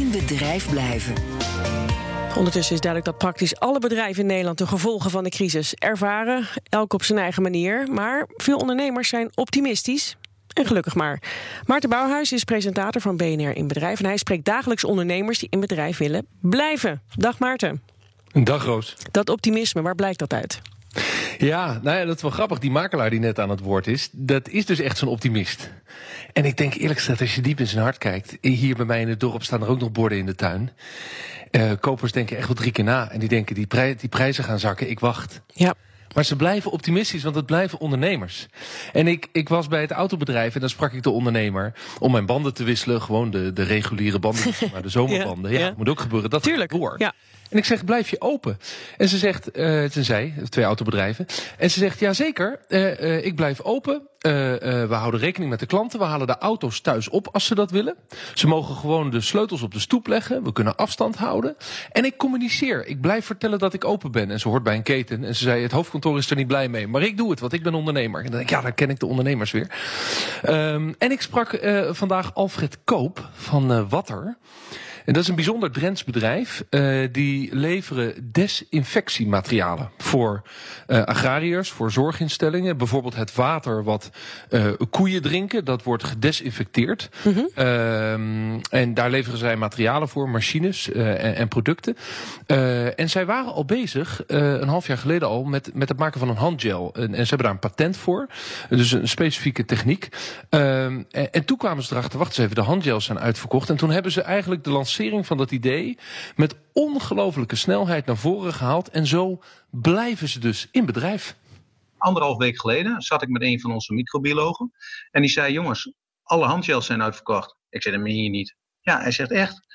in bedrijf blijven. Ondertussen is duidelijk dat praktisch alle bedrijven in Nederland de gevolgen van de crisis ervaren, elk op zijn eigen manier. Maar veel ondernemers zijn optimistisch. En gelukkig maar. Maarten Bouwhuis is presentator van BNR in Bedrijf. En hij spreekt dagelijks ondernemers die in bedrijf willen blijven. Dag Maarten. Dag Roos. Dat optimisme, waar blijkt dat uit? Ja, nou ja, dat is wel grappig. Die makelaar die net aan het woord is, dat is dus echt zo'n optimist. En ik denk eerlijk gezegd, als je diep in zijn hart kijkt... hier bij mij in het dorp staan er ook nog borden in de tuin. Uh, kopers denken echt wel drie keer na. En die denken, die, prij die prijzen gaan zakken, ik wacht. Ja. Maar ze blijven optimistisch, want het blijven ondernemers. En ik, ik was bij het autobedrijf en dan sprak ik de ondernemer... om mijn banden te wisselen, gewoon de, de reguliere banden, maar de zomerbanden. ja, ja, moet ook gebeuren. Dat Tuurlijk, door. Ja. En ik zeg, blijf je open? En ze zegt, uh, het zijn zij, twee autobedrijven. En ze zegt, ja zeker, uh, uh, ik blijf open. we houden rekening met de klanten. We halen de auto's thuis op als ze dat willen. Ze mogen gewoon de sleutels op de stoep leggen. We kunnen afstand houden. En ik communiceer. Ik blijf vertellen dat ik open ben. En ze hoort bij een keten. En ze zei, het hoofdkantoor is er niet blij mee. Maar ik doe het, want ik ben ondernemer. En dan denk ik, ja, dan ken ik de ondernemers weer. Um, en ik sprak vandaag Alfred Koop van Watter. En dat is een bijzonder Drents bedrijf. Uh, die leveren desinfectiematerialen voor uh, agrariërs, voor zorginstellingen. Bijvoorbeeld het water wat uh, koeien drinken, dat wordt gedesinfecteerd. Mm -hmm. en daar leveren zij materialen voor, machines en, en, producten. en zij waren al bezig, een half jaar geleden al, met, met het maken van een handgel. En, en ze hebben daar een patent voor. Dus een specifieke techniek. En, en, toen kwamen ze erachter, wacht eens even, de handgels zijn uitverkocht. En toen hebben ze eigenlijk de lancering van dat idee met ongelofelijke snelheid naar voren gehaald. En zo blijven ze dus in bedrijf. Anderhalf week geleden zat ik met een van onze microbiologen. En die zei: Jongens, alle handgels zijn uitverkocht. Ik zei: Dat meen je niet. Ja, hij zegt echt.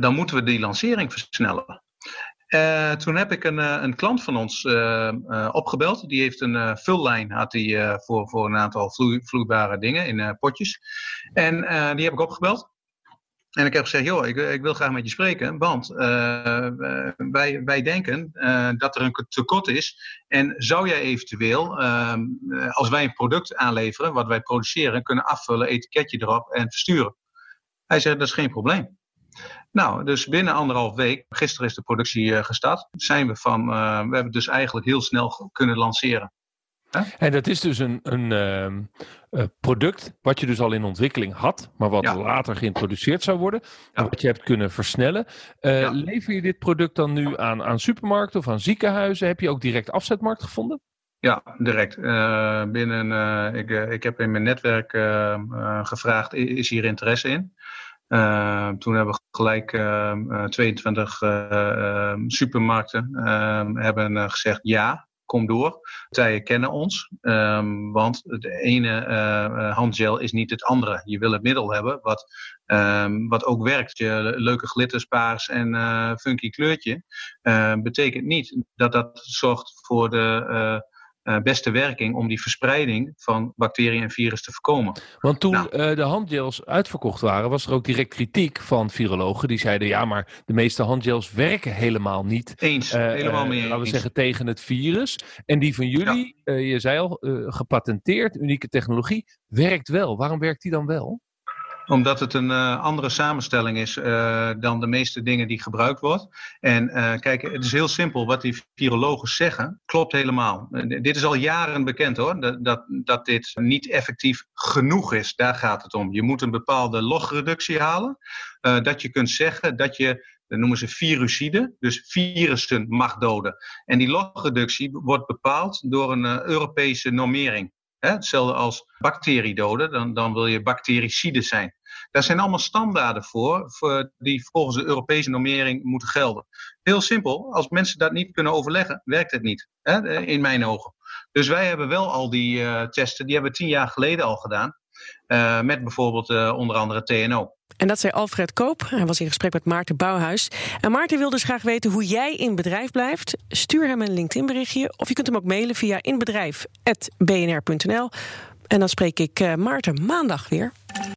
Dan moeten we die lancering versnellen. Uh, toen heb ik een, een klant van ons uh, opgebeld. Die heeft een vullijn had die, voor, voor een aantal vloe, vloeibare dingen in potjes. En die heb ik opgebeld. En ik heb gezegd, joh, ik, ik, wil graag met je spreken, want uh, wij, wij denken uh, dat er een tekort is. En zou jij eventueel, uh, als wij een product aanleveren, wat wij produceren, kunnen afvullen, etiketje erop en versturen? Hij zei, dat is geen probleem. Nou, dus binnen anderhalf week, gisteren is de productie gestart, zijn we van, we hebben dus eigenlijk heel snel kunnen lanceren. En dat is dus een, een uh, product wat je dus al in ontwikkeling had, maar wat ja. later geïntroduceerd zou worden. Ja. Wat je hebt kunnen versnellen. Uh, ja. Lever je dit product dan nu aan, aan supermarkten of aan ziekenhuizen? Heb je ook direct afzetmarkt gevonden? Ja, direct. Uh, binnen, uh, ik, uh, ik heb in mijn netwerk gevraagd, is hier interesse in? toen hebben we gelijk 22 supermarkten hebben gezegd ja kom door. Partijen kennen ons, um, want het ene uh, handgel is niet het andere. Je wil het middel hebben wat, um, wat ook werkt. Je leuke glitters, paars en uh, funky kleurtje betekent niet dat dat zorgt voor de uh, beste werking om die verspreiding van bacteriën en virus te voorkomen. Want toen nou. uh, de handgels uitverkocht waren, was er ook direct kritiek van virologen. Die zeiden, ja, maar de meeste handgels werken helemaal niet. Eens, uh, helemaal meer Laten we zeggen, tegen het virus. En die van jullie, ja. je zei al, gepatenteerd, unieke technologie, werkt wel. Waarom werkt die dan wel? Omdat het een uh, andere samenstelling is uh, dan de meeste dingen die gebruikt wordt. En uh, kijk, het is heel simpel. Wat die virologen zeggen, klopt helemaal. dit is al jaren bekend hoor. Dat, dat, dat dit niet effectief genoeg is. Daar gaat het om. Je moet een bepaalde logreductie halen. dat je kunt zeggen dat je dat noemen ze virucide, dus virussen mag doden. En die logreductie wordt bepaald door een Europese normering. Hetzelfde als bacteriedoden, dan, dan wil je bactericide zijn. Daar zijn allemaal standaarden voor, voor, die volgens de Europese normering moeten gelden. Heel simpel, als mensen dat niet kunnen overleggen, werkt het niet, hè, in mijn ogen. Dus wij hebben wel al die uh, testen, die hebben we tien jaar geleden al gedaan. Uh, met bijvoorbeeld uh, onder andere TNO. En dat zei Alfred Koop. Hij was in gesprek met Maarten Bouwhuis. En Maarten wil dus graag weten hoe jij in bedrijf blijft. Stuur hem een LinkedIn-berichtje. Of je kunt hem ook mailen via inbedrijf.bnr.nl. En dan spreek ik Maarten maandag weer.